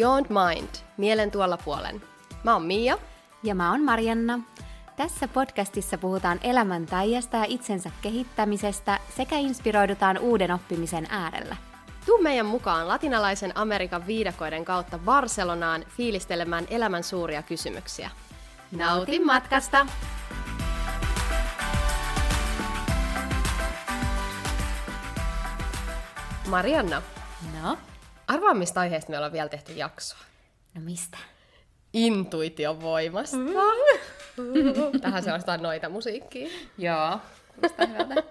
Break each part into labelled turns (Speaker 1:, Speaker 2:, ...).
Speaker 1: Beyond Mind, mielen tuolla puolen. Mä oon Mia.
Speaker 2: Ja mä oon Marianna. Tässä podcastissa puhutaan elämän taijasta ja itsensä kehittämisestä sekä inspiroidutaan uuden oppimisen äärellä.
Speaker 1: Tuu meidän mukaan latinalaisen Amerikan viidakoiden kautta Barcelonaan fiilistelemään elämän suuria kysymyksiä. Nautin matkasta! Marianna,
Speaker 2: No?
Speaker 1: Arvaa mistä aiheesta me ollaan vielä tehty jaksoa.
Speaker 2: No mistä?
Speaker 1: Intuition voimasta. Mm. Tähän sellaista noita musiikkia.
Speaker 2: Joo. Kuulostaa hyvältä.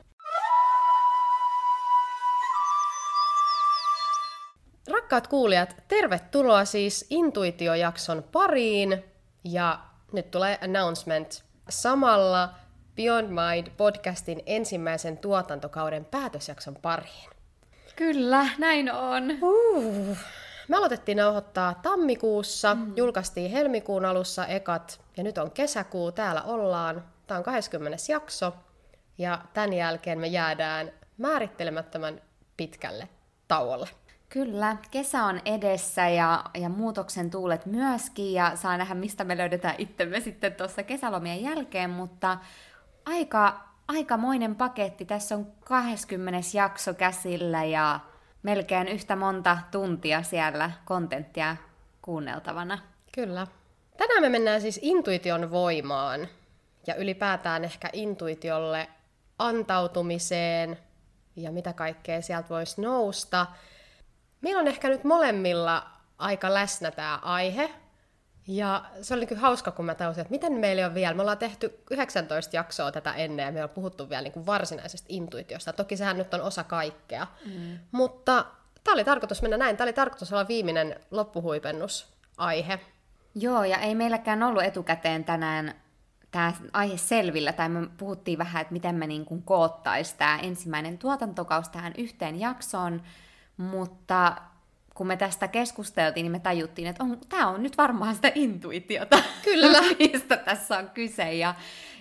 Speaker 1: Rakkaat kuulijat, tervetuloa siis Intuitiojakson pariin. Ja nyt tulee announcement. Samalla Beyond Mind podcastin ensimmäisen tuotantokauden päätösjakson pariin.
Speaker 2: Kyllä, näin on.
Speaker 1: Uh. Me aloitettiin nauhoittaa tammikuussa, mm. julkaistiin helmikuun alussa ekat, ja nyt on kesäkuu, täällä ollaan. Tämä on 20. jakso, ja tämän jälkeen me jäädään määrittelemättömän pitkälle tauolle.
Speaker 2: Kyllä, kesä on edessä ja, ja muutoksen tuulet myöskin ja saa nähdä, mistä me löydetään itsemme sitten tuossa kesälomien jälkeen, mutta aika, aikamoinen paketti. Tässä on 20. jakso käsillä ja melkein yhtä monta tuntia siellä kontenttia kuunneltavana.
Speaker 1: Kyllä. Tänään me mennään siis intuition voimaan ja ylipäätään ehkä intuitiolle antautumiseen ja mitä kaikkea sieltä voisi nousta. Meillä on ehkä nyt molemmilla aika läsnä tämä aihe. Ja se oli kyllä hauska, kun mä tajusin, että miten meillä on vielä. Me ollaan tehty 19 jaksoa tätä ennen ja me ollaan puhuttu vielä niin kuin varsinaisesta intuitiosta. Toki sehän nyt on osa kaikkea. Mm. Mutta tämä oli tarkoitus mennä näin. Tämä oli tarkoitus olla viimeinen loppuhuipennusaihe.
Speaker 2: Joo, ja ei meilläkään ollut etukäteen tänään tämä aihe selvillä, tai me puhuttiin vähän, että miten me niin kuin koottaisi tämä ensimmäinen tuotantokaus tähän yhteen jaksoon, mutta kun me tästä keskusteltiin, niin me tajuttiin, että on, tämä on nyt varmaan sitä intuitiota.
Speaker 1: Kyllä.
Speaker 2: mistä tässä on kyse. Ja,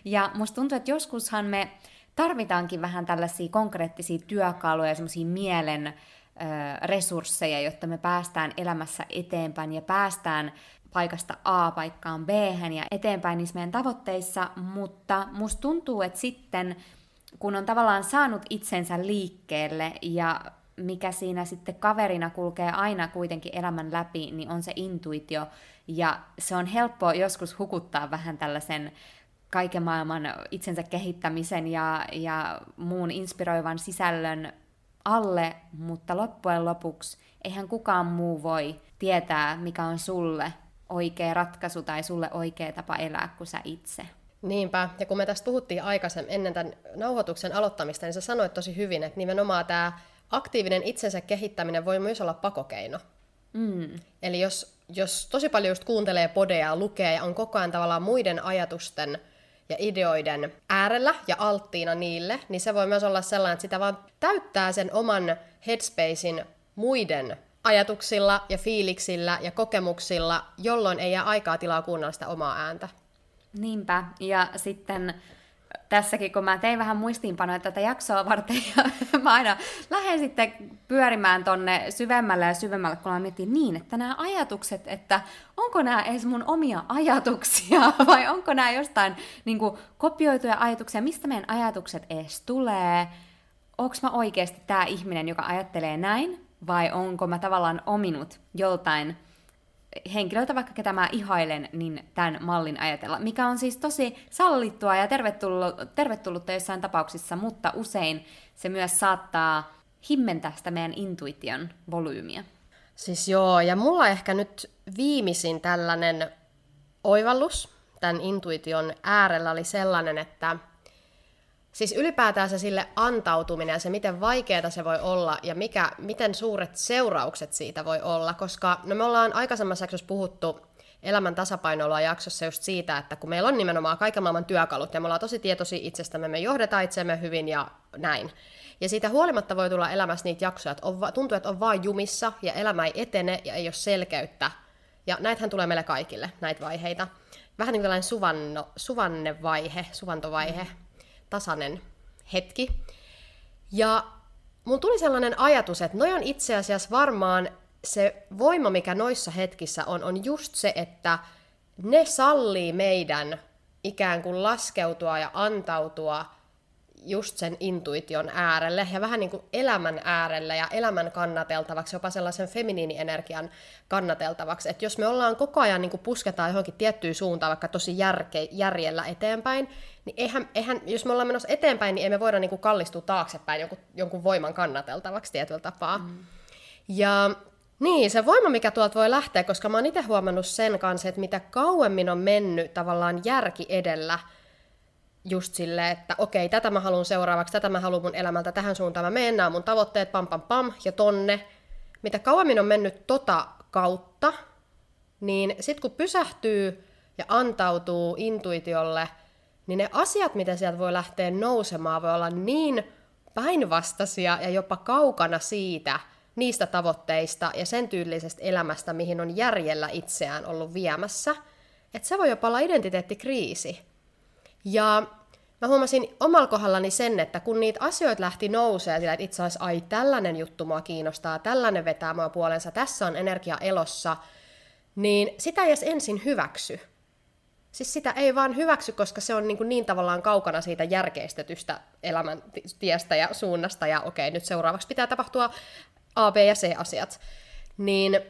Speaker 2: ja musta tuntuu, että joskushan me tarvitaankin vähän tällaisia konkreettisia työkaluja, semmoisia mielen ö, resursseja, jotta me päästään elämässä eteenpäin ja päästään paikasta A paikkaan B ja eteenpäin niissä meidän tavoitteissa, mutta musta tuntuu, että sitten kun on tavallaan saanut itsensä liikkeelle ja mikä siinä sitten kaverina kulkee aina kuitenkin elämän läpi, niin on se intuitio. Ja se on helppo joskus hukuttaa vähän tällaisen kaiken maailman itsensä kehittämisen ja, ja muun inspiroivan sisällön alle, mutta loppujen lopuksi eihän kukaan muu voi tietää, mikä on sulle oikea ratkaisu tai sulle oikea tapa elää kuin sä itse.
Speaker 1: Niinpä, ja kun me tästä puhuttiin aikaisemmin ennen tämän nauhoituksen aloittamista, niin sä sanoit tosi hyvin, että nimenomaan tämä aktiivinen itsensä kehittäminen voi myös olla pakokeino.
Speaker 2: Mm.
Speaker 1: Eli jos, jos tosi paljon just kuuntelee podeja, lukee ja on koko ajan tavallaan muiden ajatusten ja ideoiden äärellä ja alttiina niille, niin se voi myös olla sellainen, että sitä vaan täyttää sen oman headspacein muiden ajatuksilla ja fiiliksillä ja kokemuksilla, jolloin ei jää aikaa tilaa kuunnella sitä omaa ääntä.
Speaker 2: Niinpä, ja sitten tässäkin, kun mä tein vähän muistiinpanoja tätä jaksoa varten, ja mä aina lähden sitten pyörimään tonne syvemmälle ja syvemmälle, kun mä mietin niin, että nämä ajatukset, että onko nämä edes mun omia ajatuksia, vai onko nämä jostain niin kuin, kopioituja ajatuksia, mistä meidän ajatukset edes tulee, onko mä oikeasti tämä ihminen, joka ajattelee näin, vai onko mä tavallaan ominut joltain henkilöltä, vaikka ketä mä ihailen, niin tämän mallin ajatella, mikä on siis tosi sallittua ja tervetullut, tervetullutta jossain tapauksissa, mutta usein se myös saattaa himmentää sitä meidän intuition volyymiä.
Speaker 1: Siis joo, ja mulla ehkä nyt viimeisin tällainen oivallus tämän intuition äärellä oli sellainen, että Siis ylipäätään se sille antautuminen ja se, miten vaikeaa se voi olla ja mikä, miten suuret seuraukset siitä voi olla, koska no me ollaan aikaisemmassa jaksossa puhuttu elämän tasapainoilua jaksossa just siitä, että kun meillä on nimenomaan kaiken maailman työkalut ja me ollaan tosi tietoisia itsestämme, me johdetaan itsemme hyvin ja näin. Ja siitä huolimatta voi tulla elämässä niitä jaksoja, että on, tuntuu, että on vaan jumissa ja elämä ei etene ja ei ole selkeyttä. Ja näitähän tulee meille kaikille, näitä vaiheita. Vähän niin kuin tällainen suvanno, suvannevaihe, suvantovaihe. Mm tasainen hetki. Ja mun tuli sellainen ajatus, että noi on itse asiassa varmaan se voima, mikä noissa hetkissä on, on just se, että ne sallii meidän ikään kuin laskeutua ja antautua just sen intuition äärelle ja vähän niin kuin elämän äärelle ja elämän kannateltavaksi, jopa sellaisen feminiinienergian kannateltavaksi. Että jos me ollaan koko ajan niin kuin pusketaan johonkin tiettyyn suuntaan, vaikka tosi järke, järjellä eteenpäin, niin eihän, eihän, jos me ollaan menossa eteenpäin, niin emme voida niin kuin kallistua taaksepäin jonkun, jonkun voiman kannateltavaksi tietyllä tapaa. Mm. Ja niin, se voima, mikä tuolta voi lähteä, koska mä oon itse huomannut sen kanssa, että mitä kauemmin on mennyt tavallaan järki edellä, just silleen, että okei, tätä mä haluan seuraavaksi, tätä mä haluan mun elämältä, tähän suuntaan mä menen, nämä mun tavoitteet, pam pam pam, ja tonne. Mitä kauemmin on mennyt tota kautta, niin sit kun pysähtyy ja antautuu intuitiolle, niin ne asiat, mitä sieltä voi lähteä nousemaan, voi olla niin päinvastaisia ja jopa kaukana siitä, niistä tavoitteista ja sen tyylisestä elämästä, mihin on järjellä itseään ollut viemässä, että se voi jopa olla identiteettikriisi. Ja mä huomasin omalla kohdallani sen, että kun niitä asioita lähti nousee, sillä että itse asiassa, ai tällainen juttu mua kiinnostaa, tällainen vetää mua puolensa, tässä on energia elossa, niin sitä ei edes ensin hyväksy. Siis sitä ei vaan hyväksy, koska se on niin, kuin niin tavallaan kaukana siitä järkeistetystä elämäntiestä ja suunnasta, ja okei, nyt seuraavaksi pitää tapahtua A, B ja C asiat. Niin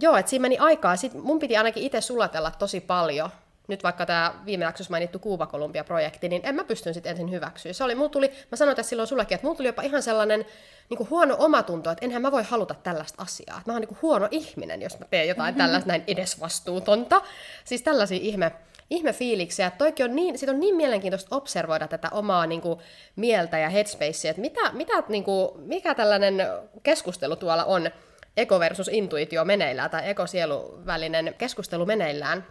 Speaker 1: joo, että siinä meni aikaa. Sitten mun piti ainakin itse sulatella tosi paljon. Nyt vaikka tämä viime jaksossa mainittu Kuuba Kolumbia-projekti, niin en mä pystyn sitten ensin hyväksyä. Se oli, mulla tuli, mä sanoin tässä silloin sullekin, että mulla tuli jopa ihan sellainen niin kuin huono omatunto, että enhän mä voi haluta tällaista asiaa. Mä oon niin kuin huono ihminen, jos mä teen jotain mm-hmm. tällaista näin edesvastuutonta. Siis tällaisia ihme, ihme fiiliksiä. Toikin on niin, sit on niin mielenkiintoista observoida tätä omaa niin kuin, mieltä ja headspacea, että mitä, mitä, niin kuin, mikä tällainen keskustelu tuolla on ego versus intuitio meneillään tai ego-sielu välinen keskustelu meneillään.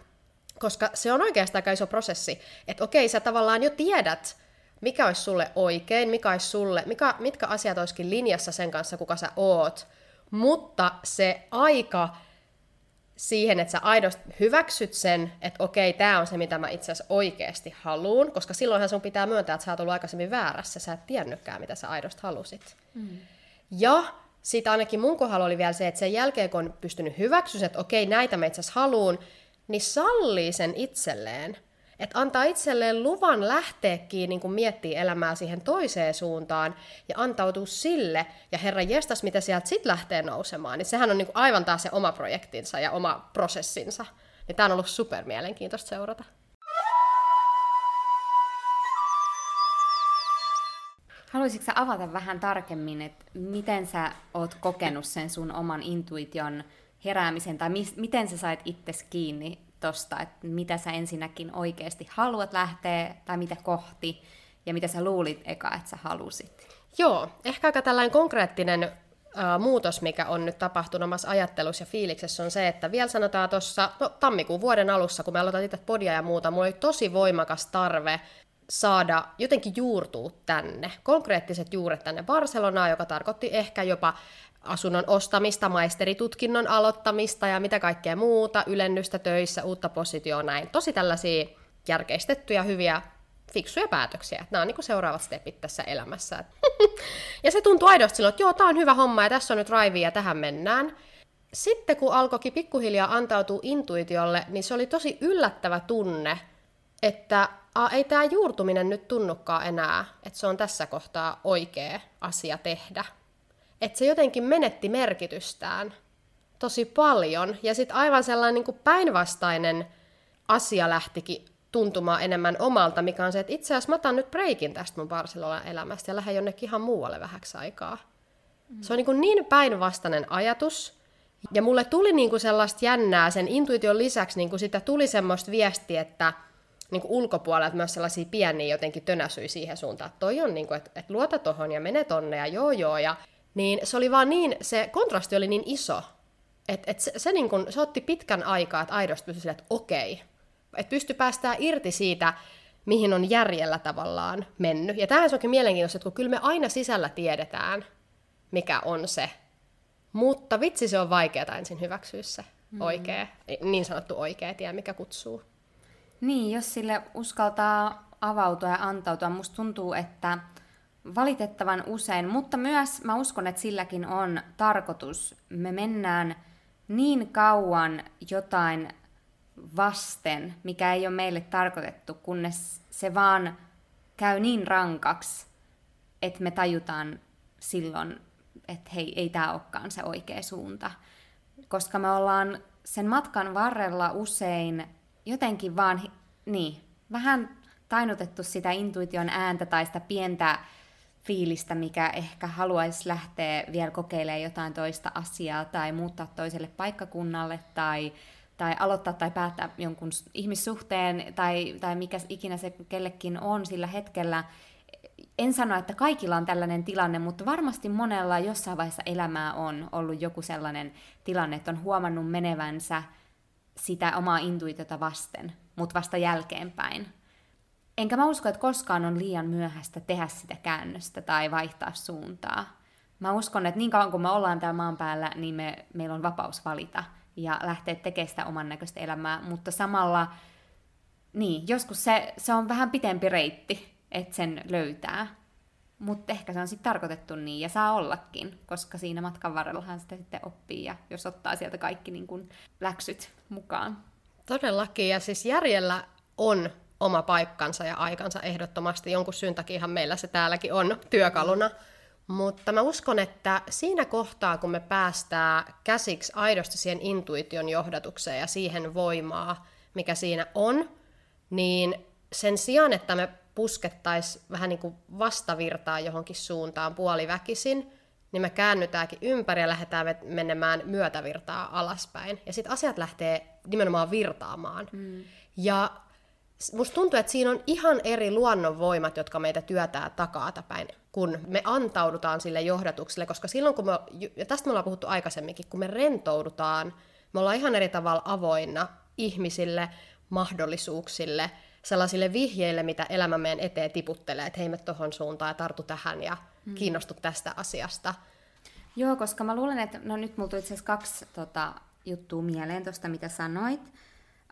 Speaker 1: Koska se on oikeastaan aika iso prosessi, että okei, sä tavallaan jo tiedät, mikä olisi sulle oikein, mikä olisi sulle, mikä, mitkä asiat olisikin linjassa sen kanssa, kuka sä oot, mutta se aika siihen, että sä aidosti hyväksyt sen, että okei, tämä on se, mitä mä itse asiassa oikeasti haluun, koska silloinhan sun pitää myöntää, että sä oot ollut aikaisemmin väärässä, sä et tiennytkään, mitä sä aidosti halusit. Mm. Ja sitten ainakin mun kohdalla oli vielä se, että sen jälkeen, kun on pystynyt hyväksyä, että okei, näitä mä itse asiassa haluun, niin sallii sen itselleen. Että antaa itselleen luvan lähteäkin niin miettiä elämää siihen toiseen suuntaan ja antautua sille. Ja herra jestas, mitä sieltä sitten lähtee nousemaan. Niin sehän on niin aivan taas se oma projektinsa ja oma prosessinsa. Ja tämä on ollut super mielenkiintoista seurata.
Speaker 2: Haluaisitko avata vähän tarkemmin, että miten sä oot kokenut sen sun oman intuition heräämisen, tai mis, miten sä sait itses kiinni tosta, että mitä sä ensinnäkin oikeasti haluat lähteä, tai mitä kohti, ja mitä sä luulit eka, että sä halusit?
Speaker 1: Joo, ehkä aika tällainen konkreettinen uh, muutos, mikä on nyt tapahtunut omassa ajattelussa ja fiiliksessä, on se, että vielä sanotaan tuossa no, tammikuun vuoden alussa, kun me aloitan itse podia ja muuta, mulla oli tosi voimakas tarve saada jotenkin juurtua tänne, konkreettiset juuret tänne Barcelonaan, joka tarkoitti ehkä jopa asunnon ostamista, maisteritutkinnon aloittamista ja mitä kaikkea muuta, ylennystä töissä, uutta positioa, näin. Tosi tällaisia järkeistettyjä, hyviä, fiksuja päätöksiä. Nämä on niin seuraavat stepit tässä elämässä. ja se tuntui aidosti silloin, että joo, tämä on hyvä homma ja tässä on nyt raivi ja tähän mennään. Sitten kun alkoikin pikkuhiljaa antautua intuitiolle, niin se oli tosi yllättävä tunne, että a, ei tämä juurtuminen nyt tunnukaan enää, että se on tässä kohtaa oikea asia tehdä että se jotenkin menetti merkitystään tosi paljon. Ja sitten aivan sellainen niin kuin päinvastainen asia lähtikin tuntumaan enemmän omalta, mikä on se, että itse asiassa mä otan nyt breikin tästä mun Barcelonan elämästä ja lähden jonnekin ihan muualle vähäksi aikaa. Mm. Se on niin, kuin niin päinvastainen ajatus, ja mulle tuli niin kuin sellaista jännää sen intuition lisäksi, niin kuin sitä tuli semmoista viestiä, että niin kuin ulkopuolelta myös sellaisia pieniä jotenkin tönäsyi siihen suuntaan, että toi on niin kuin, että, että luota tohon ja mene tonne ja joo joo, ja niin se oli vaan niin, se kontrasti oli niin iso, että et se, se, niin kun, se otti pitkän aikaa, että aidosti pystyi silleen, että okei, että pystyi päästään irti siitä, mihin on järjellä tavallaan mennyt. Ja tähän se onkin mielenkiintoista, että kun kyllä me aina sisällä tiedetään, mikä on se, mutta vitsi se on vaikeaa ensin hyväksyä se mm. oikea, niin sanottu oikea tie, mikä kutsuu.
Speaker 2: Niin, jos sille uskaltaa avautua ja antautua, musta tuntuu, että valitettavan usein, mutta myös mä uskon, että silläkin on tarkoitus. Me mennään niin kauan jotain vasten, mikä ei ole meille tarkoitettu, kunnes se vaan käy niin rankaksi, että me tajutaan silloin, että hei, ei tämä olekaan se oikea suunta. Koska me ollaan sen matkan varrella usein jotenkin vaan, niin, vähän tainutettu sitä intuition ääntä tai sitä pientä fiilistä, mikä ehkä haluaisi lähteä vielä kokeilemaan jotain toista asiaa tai muuttaa toiselle paikkakunnalle tai, tai aloittaa tai päättää jonkun ihmissuhteen tai, tai mikä ikinä se kellekin on sillä hetkellä. En sano, että kaikilla on tällainen tilanne, mutta varmasti monella jossain vaiheessa elämää on ollut joku sellainen tilanne, että on huomannut menevänsä sitä omaa intuitiota vasten, mutta vasta jälkeenpäin. Enkä mä usko, että koskaan on liian myöhäistä tehdä sitä käännöstä tai vaihtaa suuntaa. Mä uskon, että niin kauan kuin me ollaan täällä maan päällä, niin me, meillä on vapaus valita ja lähteä tekemään sitä oman näköistä elämää, mutta samalla, niin, joskus se, se on vähän pitempi reitti, että sen löytää. Mutta ehkä se on sitten tarkoitettu niin, ja saa ollakin, koska siinä matkan varrellahan sitä sitten oppii, ja jos ottaa sieltä kaikki niin kun läksyt mukaan.
Speaker 1: Todellakin, ja siis järjellä on oma paikkansa ja aikansa ehdottomasti. Jonkun syyn takiahan meillä se täälläkin on työkaluna. Mutta mä uskon, että siinä kohtaa, kun me päästään käsiksi aidosti siihen intuition johdatukseen ja siihen voimaa, mikä siinä on, niin sen sijaan, että me puskettaisiin vähän niin kuin vastavirtaa johonkin suuntaan puoliväkisin, niin me käännytäänkin ympäri ja lähdetään menemään myötävirtaa alaspäin. Ja sitten asiat lähtee nimenomaan virtaamaan. Mm. Ja musta tuntuu, että siinä on ihan eri luonnonvoimat, jotka meitä työtää takaatapäin, kun me antaudutaan sille johdatukselle, koska silloin kun me, ja tästä me ollaan puhuttu aikaisemminkin, kun me rentoudutaan, me ollaan ihan eri tavalla avoinna ihmisille, mahdollisuuksille, sellaisille vihjeille, mitä elämä meidän eteen tiputtelee, että hei me tohon suuntaan ja tartu tähän ja mm. kiinnostu tästä asiasta.
Speaker 2: Joo, koska mä luulen, että no nyt mulla tuli itse asiassa kaksi tota, juttua mieleen tuosta, mitä sanoit.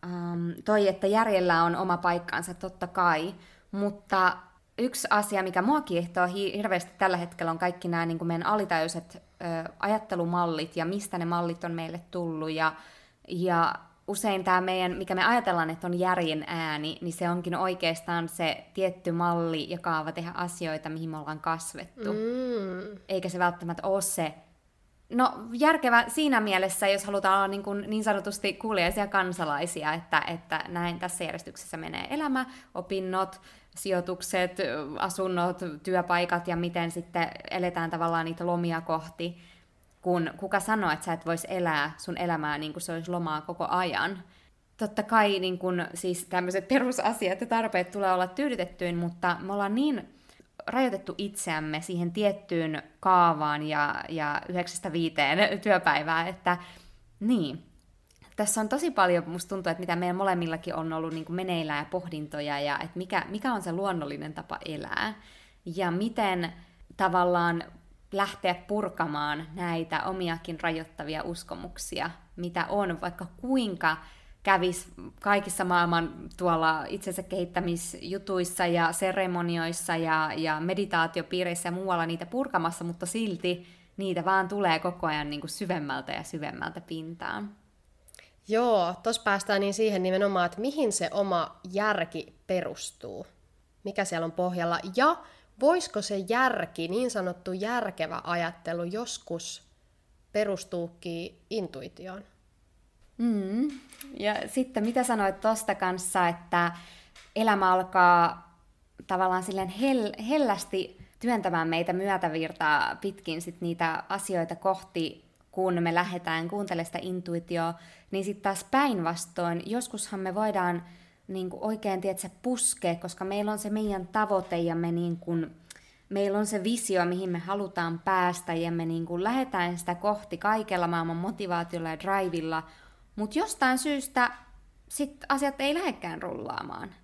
Speaker 2: Um, toi, että järjellä on oma paikkaansa, totta kai, mutta yksi asia, mikä mua kiehtoo hirveästi tällä hetkellä, on kaikki nämä niin meidän alitajuiset ö, ajattelumallit ja mistä ne mallit on meille tullut. Ja, ja usein tämä meidän, mikä me ajatellaan, että on järjen ääni, niin se onkin oikeastaan se tietty malli ja kaava tehdä asioita, mihin me ollaan kasvettu. Mm. Eikä se välttämättä ole se No järkevä siinä mielessä, jos halutaan olla niin, kuin niin sanotusti kuulijaisia kansalaisia, että, että näin tässä järjestyksessä menee elämä, opinnot, sijoitukset, asunnot, työpaikat ja miten sitten eletään tavallaan niitä lomia kohti, kun kuka sanoo, että sä et vois elää sun elämää niin kuin se olisi lomaa koko ajan. Totta kai niin kun, siis tämmöiset perusasiat ja tarpeet tulee olla tyydytettyyn, mutta me ollaan niin rajoitettu itseämme siihen tiettyyn kaavaan ja, ja yhdeksästä viiteen työpäivää, että niin, tässä on tosi paljon, musta tuntuu, että mitä meidän molemmillakin on ollut niin kuin meneillään ja pohdintoja, ja että mikä, mikä on se luonnollinen tapa elää, ja miten tavallaan lähteä purkamaan näitä omiakin rajoittavia uskomuksia, mitä on, vaikka kuinka kävisi kaikissa maailman tuolla itsensä kehittämisjutuissa ja seremonioissa ja, ja meditaatiopiireissä ja muualla niitä purkamassa, mutta silti niitä vaan tulee koko ajan niin kuin syvemmältä ja syvemmältä pintaan.
Speaker 1: Joo, tuossa päästään niin siihen nimenomaan, että mihin se oma järki perustuu, mikä siellä on pohjalla, ja voisiko se järki, niin sanottu järkevä ajattelu joskus perustuukin intuitioon?
Speaker 2: Mm. Ja sitten mitä sanoit tuosta kanssa, että elämä alkaa tavallaan silleen hell- hellästi työntämään meitä myötävirtaa pitkin sit niitä asioita kohti, kun me lähdetään kuuntelemaan sitä intuitioa, niin sitten taas päinvastoin, joskushan me voidaan niin kuin oikein tiedätkö, puskea, koska meillä on se meidän tavoite ja me niin kuin, meillä on se visio, mihin me halutaan päästä ja me niin kuin lähdetään sitä kohti kaikella maailman motivaatiolla ja drivilla, mutta jostain syystä sit asiat ei lähdekään rullaamaan.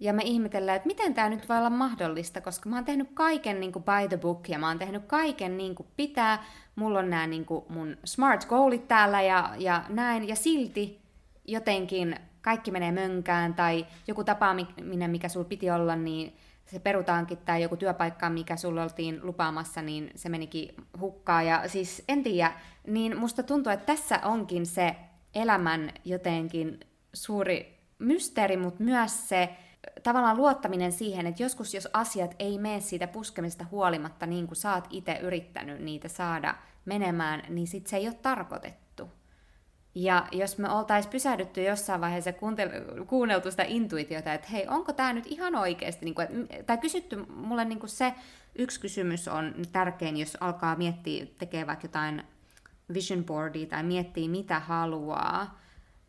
Speaker 2: Ja me ihmetellään, että miten tämä nyt voi olla mahdollista, koska mä oon tehnyt kaiken niin kuin by the book ja mä oon tehnyt kaiken niin kuin pitää. Mulla on nämä niin mun smart goalit täällä ja, ja näin. Ja silti jotenkin kaikki menee mönkään tai joku tapaaminen, mikä sulla piti olla, niin se perutaankin tai joku työpaikka, mikä sulle oltiin lupaamassa, niin se menikin hukkaan. Ja siis en tiedä, niin musta tuntuu, että tässä onkin se elämän jotenkin suuri mysteeri, mutta myös se tavallaan luottaminen siihen, että joskus jos asiat ei mene siitä puskemisesta huolimatta niin kuin sä oot itse yrittänyt niitä saada menemään, niin sit se ei ole tarkoitettu. Ja jos me oltaisiin pysähdytty jossain vaiheessa kuunneltu sitä intuitiota, että hei, onko tämä nyt ihan oikeasti, niin kuin, että, tai kysytty mulle niin kuin se yksi kysymys on tärkein, jos alkaa miettiä, tekee vaikka jotain vision boardia tai miettii mitä haluaa,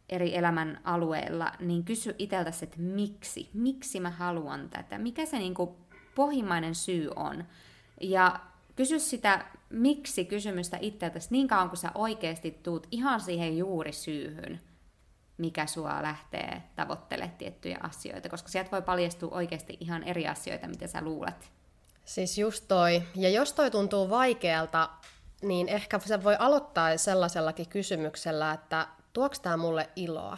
Speaker 2: eri elämän alueilla, niin kysy itseltäsi, että miksi, miksi mä haluan tätä, mikä se niin kuin pohjimmainen syy on. Ja kysy sitä miksi kysymystä itseltäsi niin kauan, kun sä oikeasti tuut ihan siihen juuri syyhyn, mikä sua lähtee tavoittelemaan tiettyjä asioita, koska sieltä voi paljastua oikeasti ihan eri asioita, mitä sä luulet.
Speaker 1: Siis just toi. Ja jos toi tuntuu vaikealta, niin ehkä se voi aloittaa sellaisellakin kysymyksellä, että tuoks tämä mulle iloa?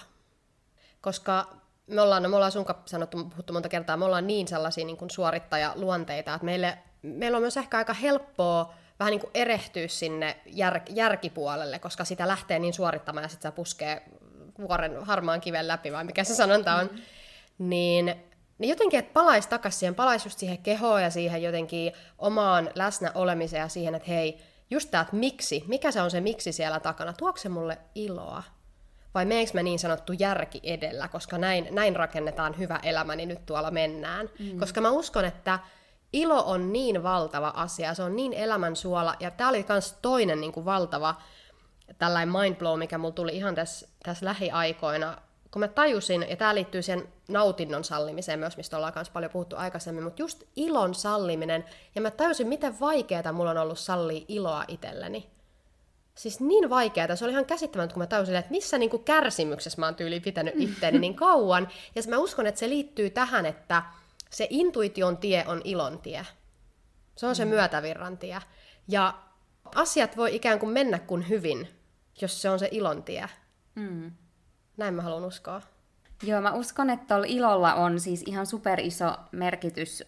Speaker 1: Koska me ollaan, no me ollaan sun sanottu, puhuttu monta kertaa, me ollaan niin sellaisia niin kuin suorittajaluonteita, että meille, meillä on myös ehkä aika helppoa vähän niin kuin erehtyä sinne jär, järkipuolelle, koska sitä lähtee niin suorittamaan ja sitten se puskee vuoren harmaan kiven läpi, vai mikä se sanonta on. Mm-hmm. Niin, niin jotenkin, että palaisi takaisin siihen, palaisi just siihen kehoon ja siihen jotenkin omaan läsnä olemiseen ja siihen, että hei, just tämä, että miksi, mikä se on se miksi siellä takana, tuoko se mulle iloa? vai meneekö me niin sanottu järki edellä, koska näin, näin rakennetaan hyvä elämä, niin nyt tuolla mennään. Mm. Koska mä uskon, että ilo on niin valtava asia, se on niin elämän suola, ja tämä oli myös toinen niin kuin valtava tällainen mindblow, mikä mulla tuli ihan tässä, tässä lähiaikoina, kun mä tajusin, ja tämä liittyy sen nautinnon sallimiseen myös, mistä ollaan myös paljon puhuttu aikaisemmin, mutta just ilon salliminen, ja mä tajusin, miten vaikeaa mulla on ollut sallia iloa itselleni. Siis niin vaikeaa, se oli ihan käsittämätöntä, kun mä tajusin, että missä niin kuin kärsimyksessä mä oon tyyli pitänyt itteeni niin kauan. Ja mä uskon, että se liittyy tähän, että se intuition tie on ilon tie. Se on se mm. myötävirran tie. Ja asiat voi ikään kuin mennä kuin hyvin, jos se on se ilon tie. Mm. Näin mä haluan uskoa.
Speaker 2: Joo, mä uskon, että tuolla ilolla on siis ihan super iso merkitys,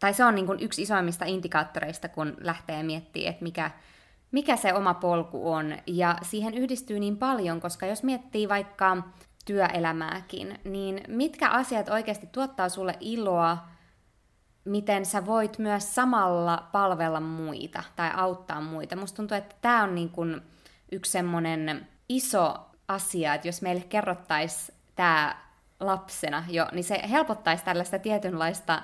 Speaker 2: tai se on niin kuin yksi isoimmista indikaattoreista, kun lähtee miettimään, että mikä, mikä se oma polku on. Ja siihen yhdistyy niin paljon, koska jos miettii vaikka työelämääkin, niin mitkä asiat oikeasti tuottaa sulle iloa, miten sä voit myös samalla palvella muita tai auttaa muita. Musta tuntuu, että tämä on niin kuin yksi semmoinen iso asia, että jos meille kerrottaisiin tämä lapsena jo, niin se helpottaisi tällaista tietynlaista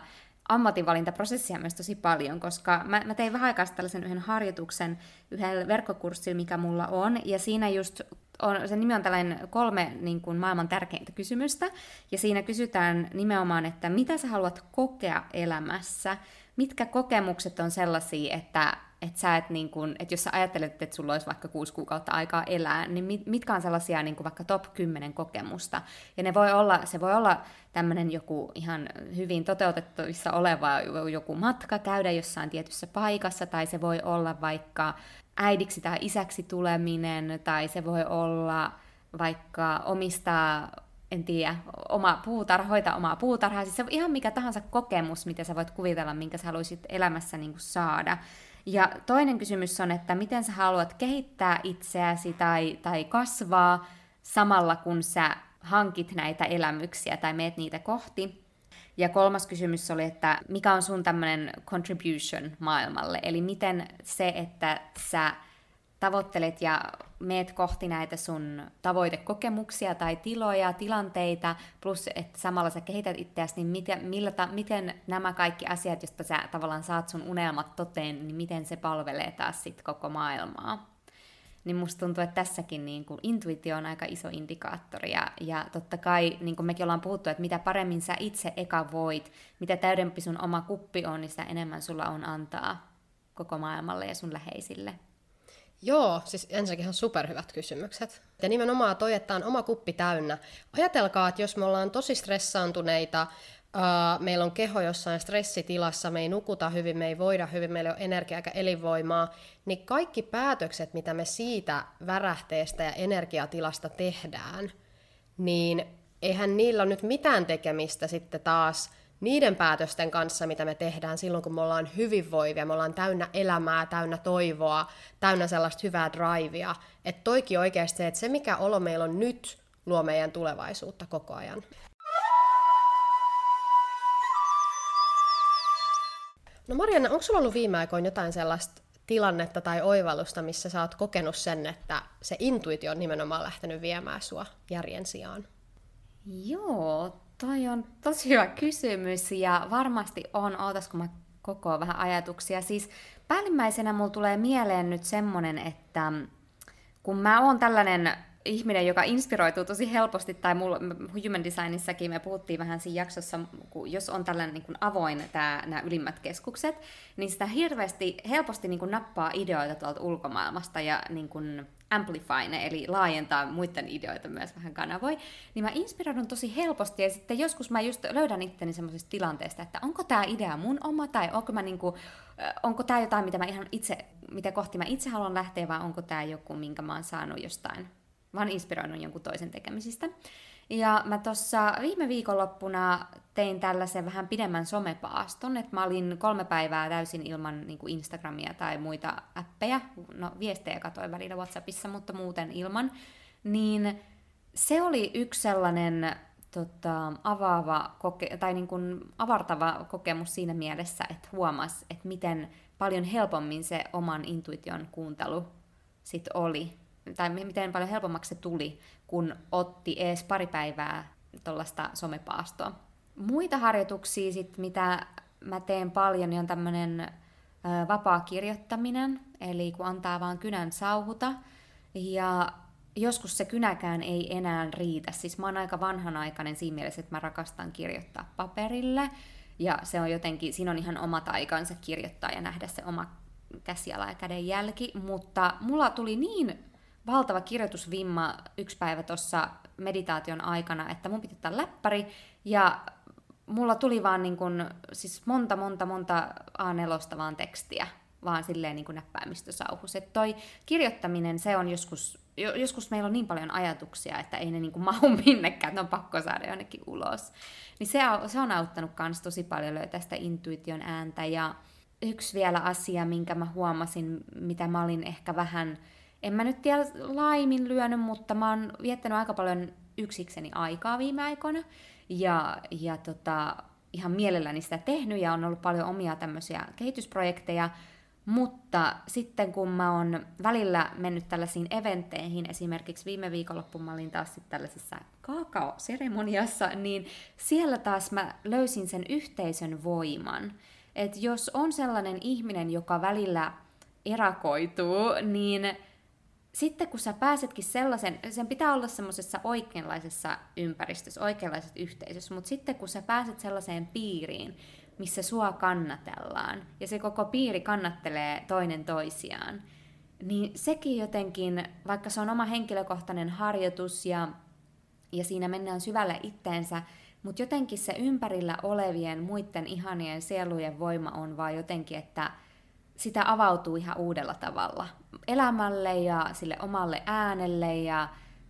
Speaker 2: ammatinvalintaprosessia myös tosi paljon, koska mä, mä tein vähän aikaa tällaisen yhden harjoituksen yhdellä verkkokurssilla, mikä mulla on, ja siinä just on, sen nimi on tällainen kolme niin kuin maailman tärkeintä kysymystä, ja siinä kysytään nimenomaan, että mitä sä haluat kokea elämässä, mitkä kokemukset on sellaisia, että että sä et niin kun, että jos sä ajattelet, että sulla olisi vaikka kuusi kuukautta aikaa elää, niin mit, mitkä on sellaisia niin vaikka top 10 kokemusta. Ja ne voi olla, se voi olla tämmöinen joku ihan hyvin toteutettavissa oleva joku matka, käydä jossain tietyssä paikassa, tai se voi olla vaikka äidiksi tai isäksi tuleminen, tai se voi olla vaikka omistaa en tiedä, oma puutarha, hoitaa omaa puutarhaa, siis se on ihan mikä tahansa kokemus, mitä sä voit kuvitella, minkä sä haluaisit elämässä niin saada. Ja toinen kysymys on, että miten sä haluat kehittää itseäsi tai, tai kasvaa samalla kun sä hankit näitä elämyksiä tai meet niitä kohti. Ja kolmas kysymys oli, että mikä on sun tämmöinen contribution maailmalle, eli miten se, että sä tavoittelet ja meet kohti näitä sun tavoitekokemuksia tai tiloja, tilanteita, plus että samalla sä kehität itseäsi, niin miten, millä ta, miten nämä kaikki asiat, joista sä tavallaan saat sun unelmat toteen, niin miten se palvelee taas sit koko maailmaa. Niin musta tuntuu, että tässäkin niin kuin, intuitio on aika iso indikaattori. Ja, ja totta kai, niin kuin mekin ollaan puhuttu, että mitä paremmin sä itse eka voit, mitä täydempi sun oma kuppi on, niin sitä enemmän sulla on antaa koko maailmalle ja sun läheisille.
Speaker 1: Joo, siis ensinnäkin ihan superhyvät kysymykset. Ja nimenomaan toi, että on oma kuppi täynnä. Ajatelkaa, että jos me ollaan tosi stressaantuneita, Uh, meillä on keho jossain stressitilassa, me ei nukuta hyvin, me ei voida hyvin, meillä ei ole energiaa eikä elinvoimaa, niin kaikki päätökset, mitä me siitä värähteestä ja energiatilasta tehdään, niin eihän niillä ole nyt mitään tekemistä sitten taas niiden päätösten kanssa, mitä me tehdään silloin, kun me ollaan hyvinvoivia, me ollaan täynnä elämää, täynnä toivoa, täynnä sellaista hyvää drivea. Että toikin oikeasti se, että se mikä olo meillä on nyt, luo meidän tulevaisuutta koko ajan. No Marianne, onko sulla ollut viime aikoina jotain sellaista tilannetta tai oivallusta, missä sä oot kokenut sen, että se intuitio on nimenomaan lähtenyt viemään sua järjen sijaan?
Speaker 2: Joo, toi on tosi hyvä kysymys ja varmasti on, ootas kun mä koko vähän ajatuksia. Siis päällimmäisenä mulla tulee mieleen nyt semmonen, että kun mä oon tällainen ihminen, joka inspiroituu tosi helposti, tai mulla, Human Designissakin me puhuttiin vähän siinä jaksossa, kun jos on tällainen niin kuin avoin tää, nämä ylimmät keskukset, niin sitä hirveästi, helposti niin kuin nappaa ideoita tuolta ulkomaailmasta ja niin kuin amplify ne, eli laajentaa muiden ideoita myös vähän kanavoi, niin mä inspiroidun tosi helposti, ja sitten joskus mä just löydän itteni semmoisesta tilanteesta, että onko tämä idea mun oma, tai onko, mä niinku, onko tämä jotain, mitä mä ihan itse, mitä kohti mä itse haluan lähteä, vai onko tämä joku, minkä mä oon saanut jostain vaan inspiroinut jonkun toisen tekemisistä. Ja mä tuossa viime viikonloppuna tein tällaisen vähän pidemmän somepaaston, että mä olin kolme päivää täysin ilman niin kuin Instagramia tai muita appeja, no viestejä katoin välillä Whatsappissa, mutta muuten ilman, niin se oli yksi sellainen tota, avaava koke- tai niin kuin avartava kokemus siinä mielessä, että huomas, että miten paljon helpommin se oman intuition kuuntelu sit oli tai miten paljon helpommaksi se tuli, kun otti ees pari päivää tuollaista somepaastoa. Muita harjoituksia, sit, mitä mä teen paljon, niin on tämmöinen vapaa kirjoittaminen, eli kun antaa vaan kynän sauhuta, ja joskus se kynäkään ei enää riitä. Siis mä oon aika vanhanaikainen siinä mielessä, että mä rakastan kirjoittaa paperille, ja se on jotenkin, siinä on ihan omat aikansa kirjoittaa ja nähdä se oma käsiala ja käden jälki, mutta mulla tuli niin valtava kirjoitusvimma yksi päivä tuossa meditaation aikana, että mun piti ottaa läppäri ja mulla tuli vaan niin kun, siis monta, monta, monta A4 vaan tekstiä, vaan silleen niin näppäimistösauhus. Että toi kirjoittaminen, se on joskus, joskus meillä on niin paljon ajatuksia, että ei ne niin mahu minnekään, että on pakko saada jonnekin ulos. Niin se on, se on auttanut myös tosi paljon löytää sitä intuition ääntä. Ja yksi vielä asia, minkä mä huomasin, mitä mä olin ehkä vähän en mä nyt tiedä laimin lyönyt, mutta mä oon viettänyt aika paljon yksikseni aikaa viime aikoina. Ja, ja tota, ihan mielelläni sitä tehnyt ja on ollut paljon omia tämmöisiä kehitysprojekteja. Mutta sitten kun mä oon välillä mennyt tällaisiin eventteihin, esimerkiksi viime viikonloppuun mä olin taas sitten tällaisessa kakao-seremoniassa, niin siellä taas mä löysin sen yhteisön voiman. Että jos on sellainen ihminen, joka välillä erakoituu, niin sitten kun sä pääsetkin sellaisen, sen pitää olla semmoisessa oikeanlaisessa ympäristössä, oikeanlaisessa yhteisössä, mutta sitten kun sä pääset sellaiseen piiriin, missä sua kannatellaan, ja se koko piiri kannattelee toinen toisiaan, niin sekin jotenkin, vaikka se on oma henkilökohtainen harjoitus ja, ja siinä mennään syvälle itteensä, mutta jotenkin se ympärillä olevien muiden ihanien sielujen voima on vaan jotenkin, että sitä avautuu ihan uudella tavalla elämälle ja sille omalle äänelle ja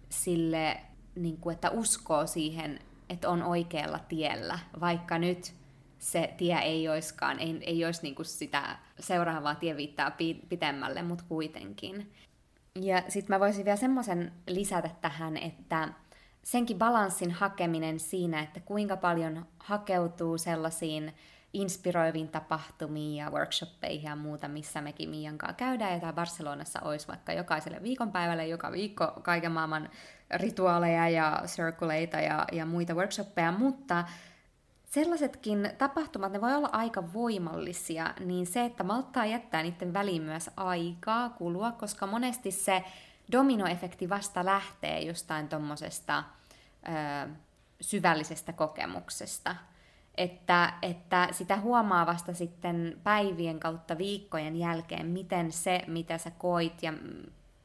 Speaker 2: sille, niin kuin, että uskoo siihen, että on oikealla tiellä, vaikka nyt se tie ei olisikaan, ei, ei olisi niin kuin sitä seuraavaa tieviittaa pitemmälle, mutta kuitenkin. Ja sitten mä voisin vielä semmoisen lisätä tähän, että senkin balanssin hakeminen siinä, että kuinka paljon hakeutuu sellaisiin inspiroiviin tapahtumiin ja workshoppeihin ja muuta, missä mekin Mian kanssa käydään. Ja tää Barcelonassa olisi vaikka jokaiselle viikonpäivälle joka viikko kaiken maailman rituaaleja ja circuleita ja, ja muita workshoppeja, mutta sellaisetkin tapahtumat, ne voi olla aika voimallisia, niin se, että malttaa jättää niiden väliin myös aikaa kulua, koska monesti se dominoefekti vasta lähtee jostain tuommoisesta syvällisestä kokemuksesta – että, että sitä huomaa vasta sitten päivien kautta viikkojen jälkeen, miten se, mitä sä koit ja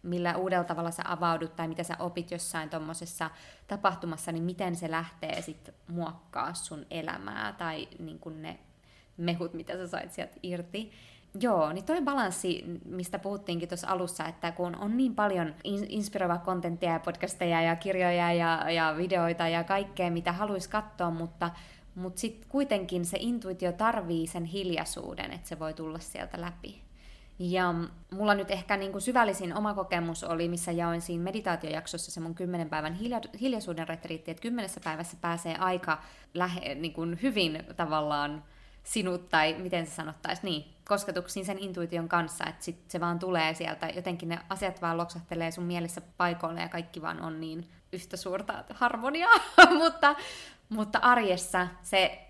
Speaker 2: millä uudella tavalla sä avaudut tai mitä sä opit jossain tuommoisessa tapahtumassa, niin miten se lähtee sitten muokkaa sun elämää tai niin kuin ne mehut, mitä sä sait sieltä irti. Joo, niin toi balanssi, mistä puhuttiinkin tuossa alussa, että kun on niin paljon inspiroivaa kontenttia ja podcasteja ja kirjoja ja, ja videoita ja kaikkea, mitä haluaisi katsoa, mutta mutta sitten kuitenkin se intuitio tarvii sen hiljaisuuden, että se voi tulla sieltä läpi. Ja mulla nyt ehkä niin kuin syvällisin oma kokemus oli, missä jaoin siinä meditaatiojaksossa se mun kymmenen päivän hilja- hiljaisuuden retriitti, että kymmenessä päivässä pääsee aika lähe, niin kuin hyvin tavallaan sinut, tai miten se sanottaisi, niin, kosketuksiin sen intuition kanssa, että sit se vaan tulee sieltä, jotenkin ne asiat vaan loksahtelee sun mielessä paikoille ja kaikki vaan on niin yhtä suurta harmoniaa, mutta, mutta arjessa se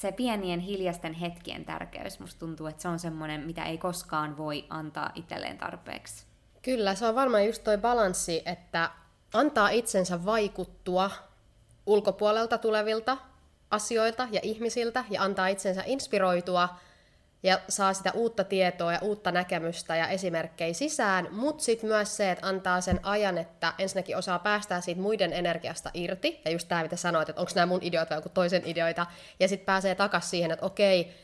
Speaker 2: se pienien hiljaisten hetkien tärkeys, musta tuntuu, että se on semmoinen, mitä ei koskaan voi antaa itselleen tarpeeksi.
Speaker 1: Kyllä, se on varmaan just toi balanssi, että antaa itsensä vaikuttua ulkopuolelta tulevilta asioilta ja ihmisiltä ja antaa itsensä inspiroitua ja saa sitä uutta tietoa ja uutta näkemystä ja esimerkkejä sisään, mutta sitten myös se, että antaa sen ajan, että ensinnäkin osaa päästää siitä muiden energiasta irti, ja just tämä, mitä sanoit, että onko nämä mun ideoita vai joku toisen ideoita, ja sitten pääsee takaisin siihen, että okei,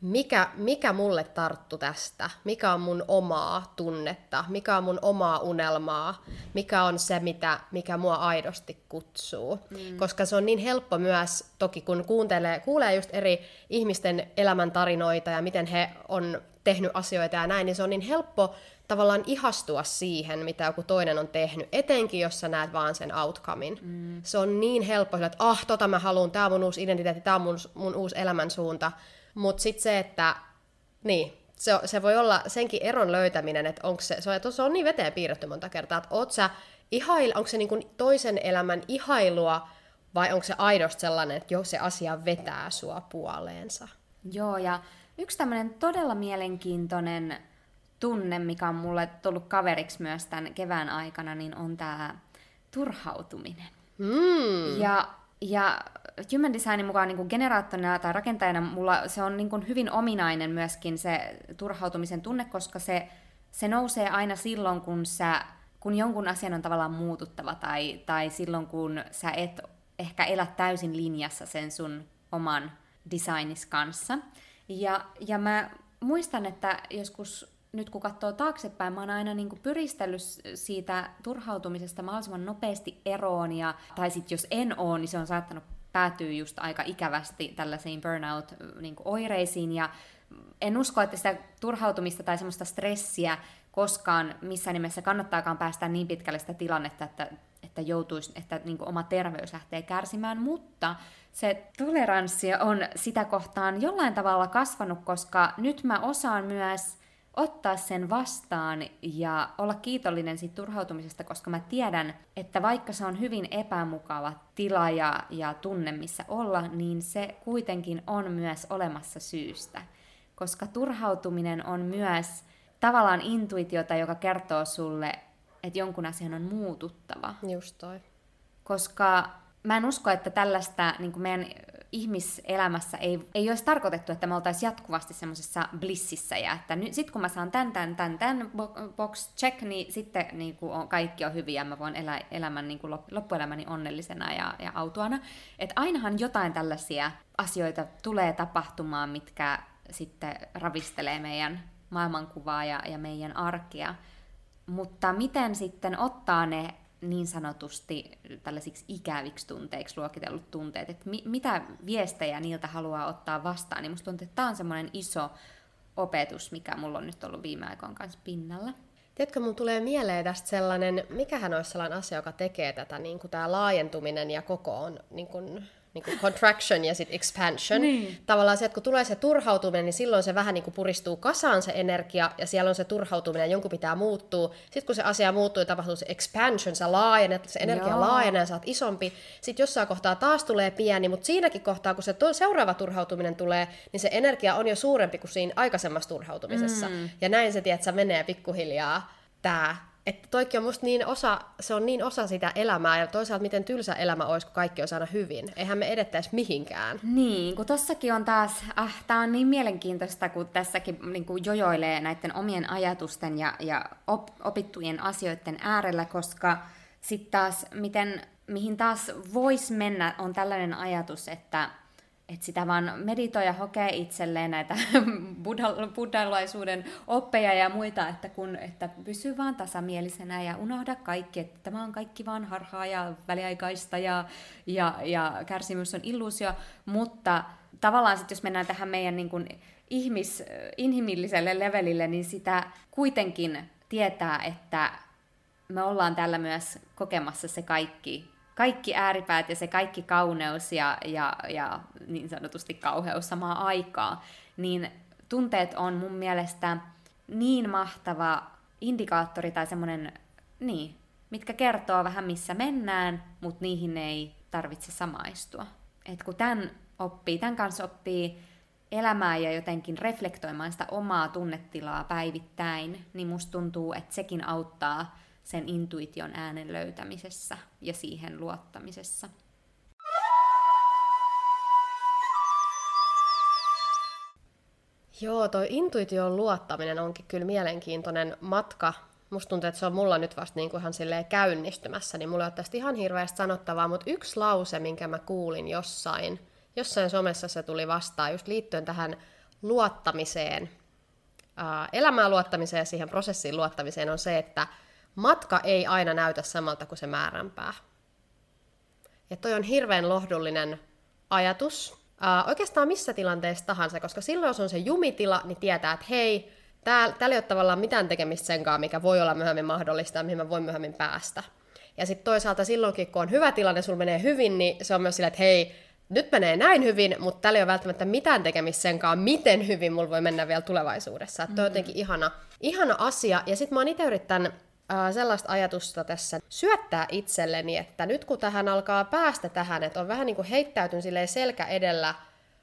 Speaker 1: mikä, mikä mulle tarttu tästä, mikä on mun omaa tunnetta, mikä on mun omaa unelmaa, mikä on se, mitä, mikä mua aidosti kutsuu. Mm. Koska se on niin helppo myös, toki kun kuuntelee, kuulee just eri ihmisten elämäntarinoita ja miten he on tehnyt asioita ja näin, niin se on niin helppo tavallaan ihastua siihen, mitä joku toinen on tehnyt, etenkin jos sä näet vaan sen outcomein. Mm. Se on niin helppo, että ah, tota mä haluan, tää on mun uusi identiteetti, tää on mun, mun uusi elämänsuunta, mutta sitten se, että niin, se, se voi olla senkin eron löytäminen, että onko se, se on, se on niin veteen piirretty monta kertaa, että oot sä ihail, onko se niin toisen elämän ihailua vai onko se aidosti sellainen, että jo se asia vetää sua puoleensa?
Speaker 2: Joo, ja yksi tämmöinen todella mielenkiintoinen tunne, mikä on mulle tullut kaveriksi myös tämän kevään aikana, niin on tämä turhautuminen. Mm. Ja, ja Human Designin mukaan niin kuin generaattorina tai rakentajana mulla se on niin kuin hyvin ominainen myöskin se turhautumisen tunne, koska se, se nousee aina silloin, kun, sä, kun jonkun asian on tavallaan muututtava tai, tai silloin, kun sä et ehkä elä täysin linjassa sen sun oman designis kanssa. Ja, ja mä muistan, että joskus nyt kun katsoo taaksepäin, mä oon aina niin kuin pyristellyt siitä turhautumisesta mahdollisimman nopeasti eroon, ja, tai sitten jos en oo, niin se on saattanut päätyy just aika ikävästi tällaisiin burnout-oireisiin, ja en usko, että sitä turhautumista tai semmoista stressiä koskaan missään nimessä kannattaakaan päästä niin pitkälle sitä tilannetta, että, että joutuisi, että niin oma terveys lähtee kärsimään, mutta se toleranssi on sitä kohtaan jollain tavalla kasvanut, koska nyt mä osaan myös ottaa sen vastaan ja olla kiitollinen siitä turhautumisesta, koska mä tiedän, että vaikka se on hyvin epämukava tila ja, ja tunne, missä olla, niin se kuitenkin on myös olemassa syystä. Koska turhautuminen on myös tavallaan intuitiota, joka kertoo sulle, että jonkun asian on muututtava.
Speaker 1: Just toi.
Speaker 2: Koska mä en usko, että tällaista niin meidän ihmiselämässä ei, ei olisi tarkoitettu, että me oltaisiin jatkuvasti semmoisessa blississä ja että nyt sit kun mä saan tämän, tämän, tämän, tämän box check, niin sitten niin kuin on, kaikki on hyviä ja mä voin elää elämän niin kuin loppuelämäni onnellisena ja, ja autuana. Että ainahan jotain tällaisia asioita tulee tapahtumaan, mitkä sitten ravistelee meidän maailmankuvaa ja, ja meidän arkea. Mutta miten sitten ottaa ne niin sanotusti tällaisiksi ikäviksi tunteiksi luokitellut tunteet, että mi- mitä viestejä niiltä haluaa ottaa vastaan, niin musta tuntuu, että tämä on semmoinen iso opetus, mikä mulla on nyt ollut viime aikoina kanssa pinnalla.
Speaker 1: Tiedätkö, mun tulee mieleen tästä sellainen, mikähän olisi sellainen asia, joka tekee tätä, niin kuin tämä laajentuminen ja koko on niin kuin niin kuin contraction ja sitten expansion. Niin. Tavallaan se, että kun tulee se turhautuminen, niin silloin se vähän niin kuin puristuu kasaan se energia, ja siellä on se turhautuminen, ja jonkun pitää muuttua. Sitten kun se asia muuttuu, tapahtuu se expansion, sä laajenet, se energia Joo. laajenee, sä oot isompi. Sitten jossain kohtaa taas tulee pieni, mutta siinäkin kohtaa, kun se seuraava turhautuminen tulee, niin se energia on jo suurempi kuin siinä aikaisemmassa turhautumisessa. Mm. Ja näin se, tiedät, sä menee pikkuhiljaa tämä että toikin on musta niin osa, se on niin osa sitä elämää, ja toisaalta miten tylsä elämä olisi, kun kaikki olisi aina hyvin. Eihän me edettäisi mihinkään.
Speaker 2: Niin, kun tossakin on taas, ah, tää on niin mielenkiintoista, kun tässäkin niin kuin jojoilee näiden omien ajatusten ja, ja op, opittujen asioiden äärellä, koska sitten taas, miten, mihin taas voisi mennä, on tällainen ajatus, että että sitä vaan meditoi ja hokee itselleen näitä buddhalaisuuden oppeja ja muita, että, kun, että pysyy vaan tasamielisenä ja unohda kaikki, että tämä on kaikki vaan harhaa ja väliaikaista ja, ja, ja kärsimys on illuusio, mutta tavallaan sitten jos mennään tähän meidän niin kuin ihmis, inhimilliselle levelille, niin sitä kuitenkin tietää, että me ollaan tällä myös kokemassa se kaikki kaikki ääripäät ja se kaikki kauneus ja, ja, ja niin sanotusti kauheus samaan aikaa, niin tunteet on mun mielestä niin mahtava indikaattori tai semmoinen, niin, mitkä kertoo vähän missä mennään, mutta niihin ei tarvitse samaistua. Et kun tämän oppii, tämän kanssa oppii elämää ja jotenkin reflektoimaan sitä omaa tunnetilaa päivittäin, niin musta tuntuu, että sekin auttaa sen intuition äänen löytämisessä ja siihen luottamisessa.
Speaker 1: Joo, toi intuition luottaminen onkin kyllä mielenkiintoinen matka. Musta tuntuu, että se on mulla nyt vasta niin kuin ihan silleen käynnistymässä, niin mulla ole tästä ihan hirveästi sanottavaa, mutta yksi lause, minkä mä kuulin jossain, jossain somessa se tuli vastaan, just liittyen tähän luottamiseen, elämään luottamiseen ja siihen prosessiin luottamiseen, on se, että matka ei aina näytä samalta kuin se määränpää. Ja toi on hirveän lohdullinen ajatus. Ää, oikeastaan missä tilanteessa tahansa, koska silloin jos on se jumitila, niin tietää, että hei, täällä, täällä ei ole tavallaan mitään tekemistä senkaan, mikä voi olla myöhemmin mahdollista ja mihin mä voin myöhemmin päästä. Ja sitten toisaalta silloinkin, kun on hyvä tilanne, sulla menee hyvin, niin se on myös silleen, että hei, nyt menee näin hyvin, mutta täällä ei ole välttämättä mitään tekemistä senkaan, miten hyvin mulla voi mennä vielä tulevaisuudessa. Mm-hmm. Tuo on jotenkin ihana, ihana asia. Ja sitten mä oon itse yrittänyt äh, sellaista ajatusta tässä syöttää itselleni, että nyt kun tähän alkaa päästä tähän, että on vähän niin kuin heittäytyn selkä edellä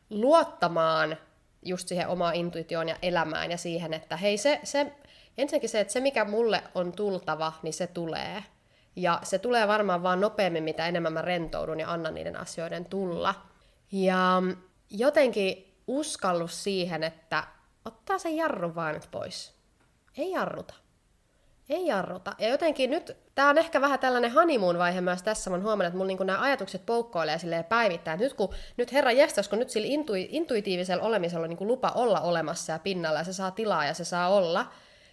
Speaker 1: luottamaan just siihen omaan intuitioon ja elämään ja siihen, että hei se, se, ensinnäkin se, että se mikä mulle on tultava, niin se tulee. Ja se tulee varmaan vaan nopeammin, mitä enemmän mä rentoudun ja annan niiden asioiden tulla. Ja jotenkin uskallus siihen, että ottaa sen jarru vaan nyt pois. Ei jarruta. Ei jarruta. Ja jotenkin nyt, tämä on ehkä vähän tällainen honeymoon-vaihe myös tässä, mä huomannut, että mulla niinku nämä ajatukset poukkoilee silleen päivittäin. Nyt kun, nyt herra jestas, kun nyt sillä intui, intuitiivisella olemisella on niinku lupa olla olemassa ja pinnalla ja se saa tilaa ja se saa olla,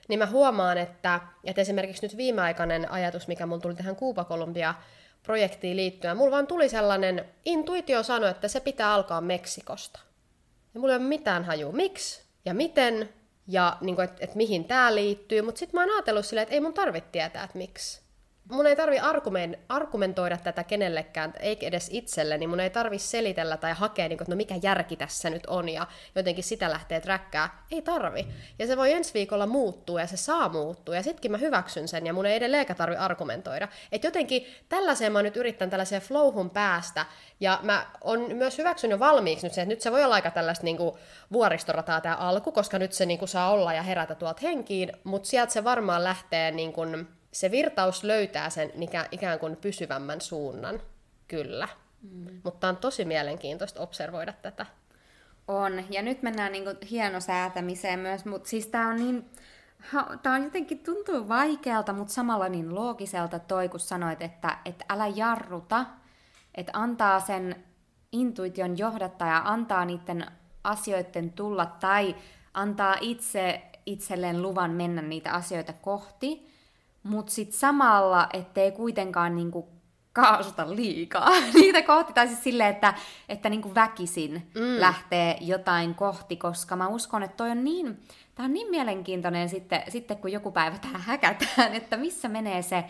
Speaker 1: niin mä huomaan, että, että esimerkiksi nyt viimeaikainen ajatus, mikä mun tuli tähän Kuuba Kolumbia projektiin liittyen, mulla vaan tuli sellainen intuitio sanoi, että se pitää alkaa Meksikosta. Ja mulla ei ole mitään haju, miksi ja miten, ja niin että et mihin tämä liittyy, mutta sitten mä oon ajatellut silleen, että ei mun tarvitse tietää, että miksi mun ei tarvi argumentoida tätä kenellekään, eikä edes itselle, niin mun ei tarvi selitellä tai hakea, niin että no mikä järki tässä nyt on, ja jotenkin sitä lähtee träkkää. Ei tarvi. Ja se voi ensi viikolla muuttua, ja se saa muuttua, ja sittenkin mä hyväksyn sen, ja mun ei edelleenkään tarvi argumentoida. Et jotenkin tällaiseen mä nyt yritän tällaiseen flowhun päästä, ja mä on myös hyväksynyt valmiiksi nyt se, että nyt se voi olla aika tällaista niin kuin vuoristorataa tämä alku, koska nyt se niin kuin saa olla ja herätä tuolta henkiin, mutta sieltä se varmaan lähtee niin kuin, se virtaus löytää sen ikään kuin pysyvämmän suunnan, kyllä. Mm. Mutta on tosi mielenkiintoista observoida tätä.
Speaker 2: On, ja nyt mennään niin kuin hienosäätämiseen myös, mutta siis tämä on niin, tämä on jotenkin tuntuu vaikealta, mutta samalla niin loogiselta toi, kun sanoit, että, että älä jarruta, että antaa sen intuition johdattaa ja antaa niiden asioiden tulla tai antaa itse itselleen luvan mennä niitä asioita kohti, mutta sitten samalla, ettei kuitenkaan niinku kaasuta liikaa niitä kohti, tai siis silleen, että, että niinku väkisin mm. lähtee jotain kohti, koska mä uskon, että toi on niin, tää on niin mielenkiintoinen sitten, sitten kun joku päivä tähän häkätään, että missä menee se,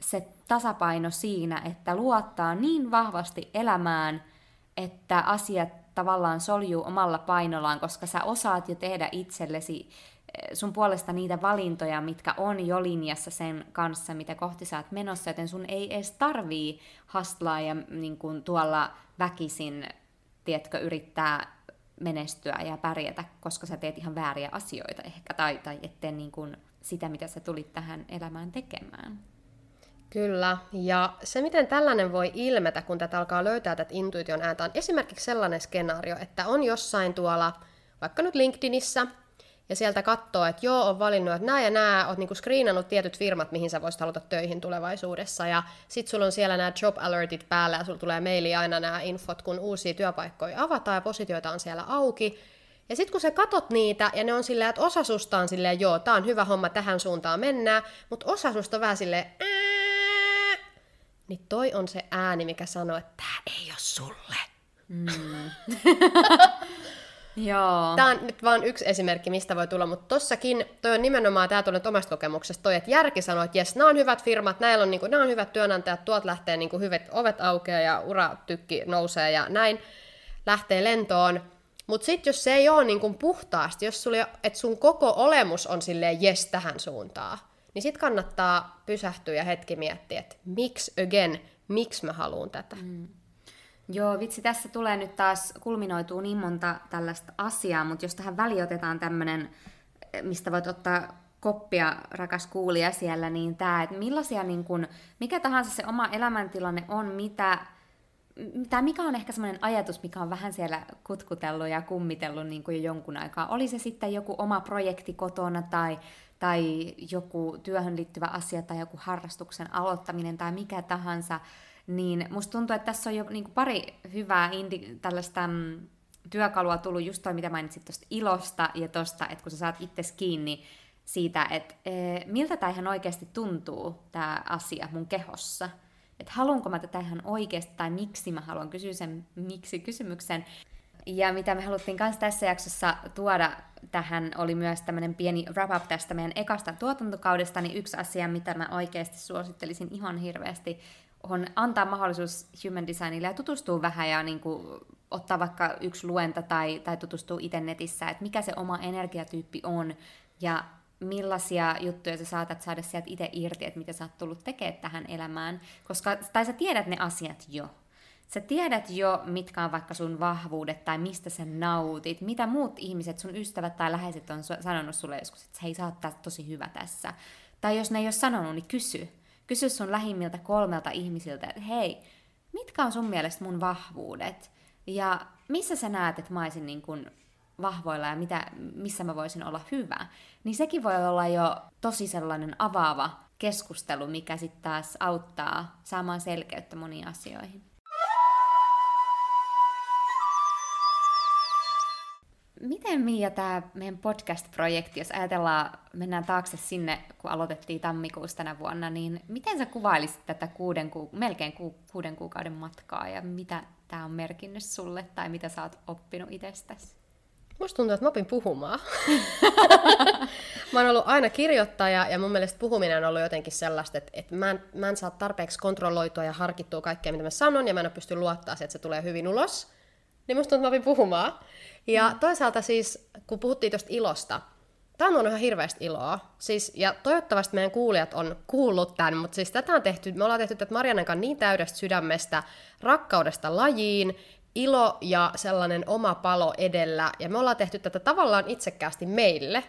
Speaker 2: se tasapaino siinä, että luottaa niin vahvasti elämään, että asiat tavallaan soljuu omalla painollaan, koska sä osaat jo tehdä itsellesi sun puolesta niitä valintoja, mitkä on jo linjassa sen kanssa, mitä kohti sä oot menossa, joten sun ei edes tarvii hastlaa ja niin kuin tuolla väkisin, tiedätkö, yrittää menestyä ja pärjätä, koska sä teet ihan vääriä asioita ehkä, tai, tai ettei niin kuin sitä, mitä sä tulit tähän elämään tekemään.
Speaker 1: Kyllä, ja se miten tällainen voi ilmetä, kun tätä alkaa löytää tätä intuition ääntä, on esimerkiksi sellainen skenaario, että on jossain tuolla, vaikka nyt LinkedInissä, ja sieltä katsoo, että joo, on valinnut, että nämä ja nämä, oot niinku screenannut tietyt firmat, mihin sä voisit haluta töihin tulevaisuudessa, ja sit sulla on siellä nämä job alertit päällä, ja sulla tulee maili aina nämä infot, kun uusia työpaikkoja avataan, ja positioita on siellä auki, ja sitten kun sä katot niitä, ja ne on silleen, että osa susta on silleen, joo, tää on hyvä homma, tähän suuntaan mennään, mutta osa susta on vähän silleen, Ää! niin toi on se ääni, mikä sanoo, että tää ei ole sulle. Mm.
Speaker 2: Joo.
Speaker 1: Tämä on nyt vain yksi esimerkki, mistä voi tulla, mutta tossakin toi on nimenomaan, tämä tulee omasta kokemuksesta, toi, että järki sanoo, että jes, nämä on hyvät firmat, näillä on, niin kuin, nämä on hyvät työnantajat, tuot lähtee niin kuin, hyvät ovet aukeaa ja uratykki nousee ja näin, lähtee lentoon. Mutta sitten jos se ei ole niin kuin puhtaasti, jos sulle, että sun koko olemus on silleen jes tähän suuntaan, niin sitten kannattaa pysähtyä ja hetki miettiä, että miksi again, miksi mä haluan tätä. Mm.
Speaker 2: Joo, vitsi, tässä tulee nyt taas, kulminoituu niin monta tällaista asiaa, mutta jos tähän väliin otetaan tämmöinen, mistä voit ottaa koppia, rakas kuulija siellä, niin tämä, että millaisia, niin kun, mikä tahansa se oma elämäntilanne on, mitä, tai mikä on ehkä semmoinen ajatus, mikä on vähän siellä kutkutellut ja kummitellut niin kuin jo jonkun aikaa. Oli se sitten joku oma projekti kotona tai, tai joku työhön liittyvä asia tai joku harrastuksen aloittaminen tai mikä tahansa, niin musta tuntuu, että tässä on jo niin kuin pari hyvää indi- tällaista mm, työkalua tullut just toi, mitä mainitsit tuosta ilosta ja tosta, että kun sä saat itse kiinni siitä, että e, miltä tämä ihan oikeasti tuntuu, tämä asia mun kehossa. Että haluanko mä tätä ihan oikeasti tai miksi mä haluan kysyä sen miksi-kysymyksen. Ja mitä me haluttiin myös tässä jaksossa tuoda tähän, oli myös tämmöinen pieni wrap-up tästä meidän ekasta tuotantokaudesta, niin yksi asia, mitä mä oikeasti suosittelisin ihan hirveästi, on antaa mahdollisuus human designille ja tutustua vähän ja niin kuin, ottaa vaikka yksi luenta tai, tai tutustua itse netissä, että mikä se oma energiatyyppi on ja millaisia juttuja sä saatat saada sieltä itse irti, että mitä sä oot tullut tekemään tähän elämään, koska, tai sä tiedät ne asiat jo. Sä tiedät jo, mitkä on vaikka sun vahvuudet tai mistä sä nautit, mitä muut ihmiset, sun ystävät tai läheiset on sanonut sulle joskus, että hei, sä oot tosi hyvä tässä. Tai jos ne ei ole sanonut, niin kysy Kysy sun lähimmiltä kolmelta ihmisiltä, että hei, mitkä on sun mielestä mun vahvuudet? Ja missä sä näet, että mä olisin niin kuin vahvoilla ja mitä, missä mä voisin olla hyvä? Niin sekin voi olla jo tosi sellainen avaava keskustelu, mikä sitten taas auttaa saamaan selkeyttä moniin asioihin. Miten Miia tämä meidän podcast-projekti, jos ajatellaan, mennään taakse sinne, kun aloitettiin tammikuussa tänä vuonna, niin miten sä kuvailisit tätä kuuden ku, melkein ku, kuuden kuukauden matkaa ja mitä tämä on merkinnyt sulle tai mitä sä oot oppinut itsestäsi?
Speaker 1: Musta tuntuu, että mä opin puhumaan. mä oon ollut aina kirjoittaja ja mun mielestä puhuminen on ollut jotenkin sellaista, että, että mä, en, mä en saa tarpeeksi kontrolloitua ja harkittua kaikkea, mitä mä sanon, ja mä en pysty luottaa siihen, että se tulee hyvin ulos. Niin musta tuntuu, että mä opin puhumaan. Ja mm. toisaalta siis, kun puhuttiin tuosta ilosta, Tämä on ihan hirveästi iloa. Siis, ja toivottavasti meidän kuulijat on kuullut tämän, mutta siis tätä on tehty, me ollaan tehty tätä Marianen kanssa niin täydestä sydämestä, rakkaudesta lajiin, ilo ja sellainen oma palo edellä. Ja me ollaan tehty tätä tavallaan itsekkäästi meille,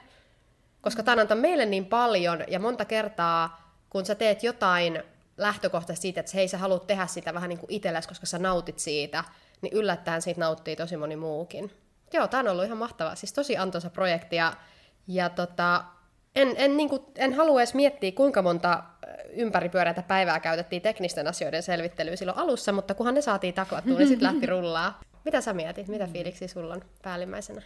Speaker 1: koska tämä antaa meille niin paljon, ja monta kertaa, kun sä teet jotain lähtökohtaisesti siitä, että hei, sä haluat tehdä sitä vähän niin kuin itsellesi, koska sä nautit siitä, niin yllättäen siitä nauttii tosi moni muukin. Joo, tämä on ollut ihan mahtavaa. Siis tosi antoisa projekti ja, ja tota, en, en, niin kuin, en halua edes miettiä, kuinka monta ympäripyöreitä päivää käytettiin teknisten asioiden selvittelyyn silloin alussa, mutta kunhan ne saatiin takottua, niin sitten lähti rullaa. Mitä sä mietit? Mitä fiiliksi sulla on päällimmäisenä?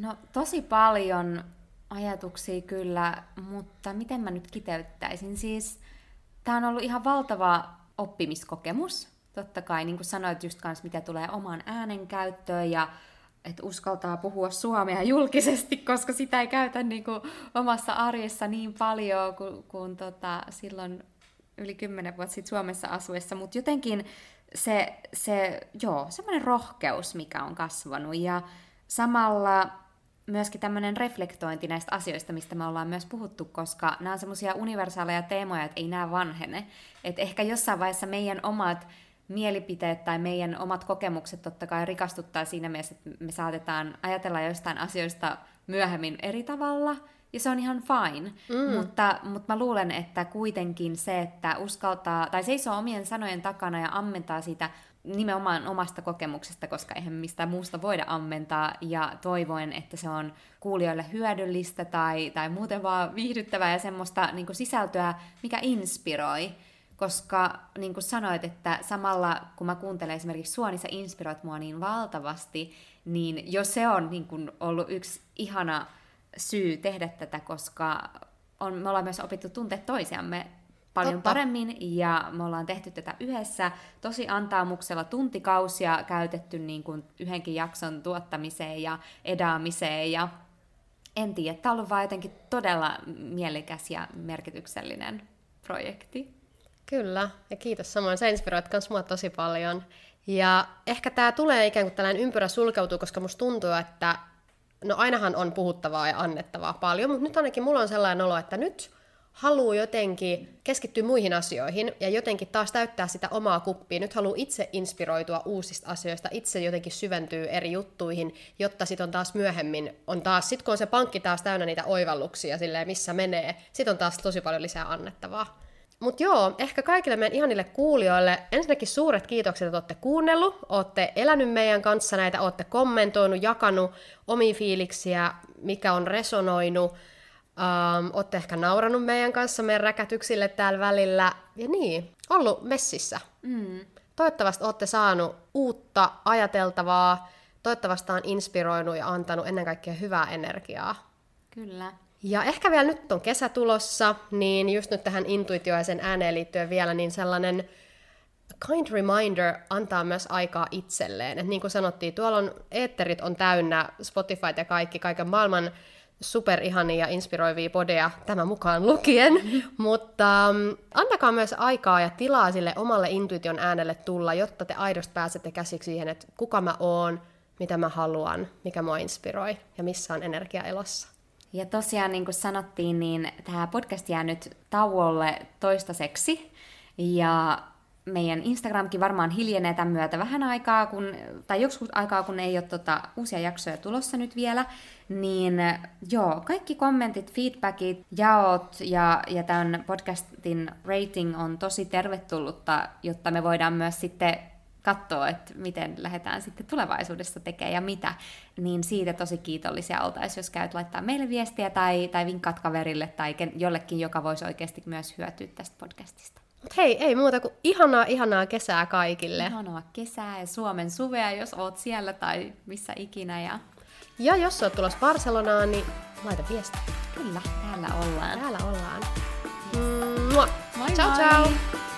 Speaker 2: No tosi paljon ajatuksia kyllä, mutta miten mä nyt kiteyttäisin? Siis tämä on ollut ihan valtava oppimiskokemus. Totta kai, niin kuin sanoit just kanssa, mitä tulee omaan äänenkäyttöön ja että uskaltaa puhua suomea julkisesti, koska sitä ei käytä niin kuin omassa arjessa niin paljon kuin, kuin tota, silloin yli kymmenen vuotta sitten Suomessa asuessa, mutta jotenkin se, se joo, semmoinen rohkeus, mikä on kasvanut ja samalla myöskin tämmöinen reflektointi näistä asioista, mistä me ollaan myös puhuttu, koska nämä on semmoisia universaaleja teemoja, että ei nämä vanhene. Että ehkä jossain vaiheessa meidän omat mielipiteet tai meidän omat kokemukset totta kai rikastuttaa siinä mielessä, että me saatetaan ajatella joistain asioista myöhemmin eri tavalla, ja se on ihan fine. Mm. Mutta, mutta mä luulen, että kuitenkin se, että uskaltaa, tai seisoo omien sanojen takana ja ammentaa sitä nimenomaan omasta kokemuksesta, koska eihän mistään muusta voida ammentaa, ja toivoen, että se on kuulijoille hyödyllistä tai, tai muuten vaan viihdyttävää ja semmoista niin sisältöä, mikä inspiroi. Koska niin kuin sanoit, että samalla kun mä kuuntelen esimerkiksi sua, niin sä inspiroit mua niin valtavasti, niin jo se on niin kuin ollut yksi ihana syy tehdä tätä, koska on, me ollaan myös opittu tuntea toisiamme paljon Totta. paremmin ja me ollaan tehty tätä yhdessä tosi antaamuksella tuntikausia käytetty niin kuin yhdenkin jakson tuottamiseen ja edaamiseen ja en tiedä, tämä on ollut vaan jotenkin todella mielekäs ja merkityksellinen projekti.
Speaker 1: Kyllä, ja kiitos samoin. Sä inspiroit myös mua tosi paljon. Ja ehkä tämä tulee ikään kuin tällainen ympyrä sulkeutuu, koska musta tuntuu, että no ainahan on puhuttavaa ja annettavaa paljon, mutta nyt ainakin mulla on sellainen olo, että nyt haluaa jotenkin keskittyä muihin asioihin ja jotenkin taas täyttää sitä omaa kuppia. Nyt haluaa itse inspiroitua uusista asioista, itse jotenkin syventyy eri juttuihin, jotta sitten on taas myöhemmin, on taas, sit kun on se pankki taas täynnä niitä oivalluksia, silleen, missä menee, sitten on taas tosi paljon lisää annettavaa. Mutta joo, ehkä kaikille meidän ihanille kuulijoille ensinnäkin suuret kiitokset, että olette kuunnellut, olette elänyt meidän kanssa näitä, olette kommentoinut, jakanut omia fiiliksiä, mikä on resonoinut, um, olette ehkä nauranut meidän kanssa meidän räkätyksille täällä välillä, ja niin, ollut messissä. Mm. Toivottavasti olette saanut uutta ajateltavaa, toivottavasti on inspiroinut ja antanut ennen kaikkea hyvää energiaa.
Speaker 2: Kyllä.
Speaker 1: Ja ehkä vielä nyt on kesä tulossa, niin just nyt tähän intuitioisen ääneen liittyen vielä, niin sellainen kind reminder antaa myös aikaa itselleen. Et niin kuin sanottiin, tuolla on, eetterit on täynnä, Spotify ja kaikki, kaiken maailman superihania ja inspiroivia podeja tämän mukaan lukien, mutta um, antakaa myös aikaa ja tilaa sille omalle intuition äänelle tulla, jotta te aidosti pääsette käsiksi siihen, että kuka mä oon, mitä mä haluan, mikä mua inspiroi ja missä on energia elossa.
Speaker 2: Ja tosiaan, niin kuin sanottiin, niin tämä podcast jää nyt tauolle toistaiseksi. Ja meidän Instagramkin varmaan hiljenee tämän myötä vähän aikaa, kun, tai joskus aikaa, kun ei ole tota, uusia jaksoja tulossa nyt vielä, niin joo, kaikki kommentit, feedbackit, jaot ja, ja tämän podcastin rating on tosi tervetullutta, jotta me voidaan myös sitten katsoa, että miten lähdetään sitten tulevaisuudessa tekemään ja mitä, niin siitä tosi kiitollisia oltaisiin, jos käyt laittaa meille viestiä tai, tai vinkkaat kaverille tai jollekin, joka voisi oikeasti myös hyötyä tästä podcastista.
Speaker 1: Mut hei, ei muuta kuin ihanaa, ihanaa kesää kaikille.
Speaker 2: Ihanaa kesää ja Suomen suvea, jos oot siellä tai missä ikinä. Ja,
Speaker 1: ja jos oot tulossa Barcelonaan, niin laita viesti.
Speaker 2: Kyllä, täällä ollaan.
Speaker 1: Täällä ollaan.
Speaker 2: Yes. Moi
Speaker 1: ciao,
Speaker 2: moi!
Speaker 1: ciao!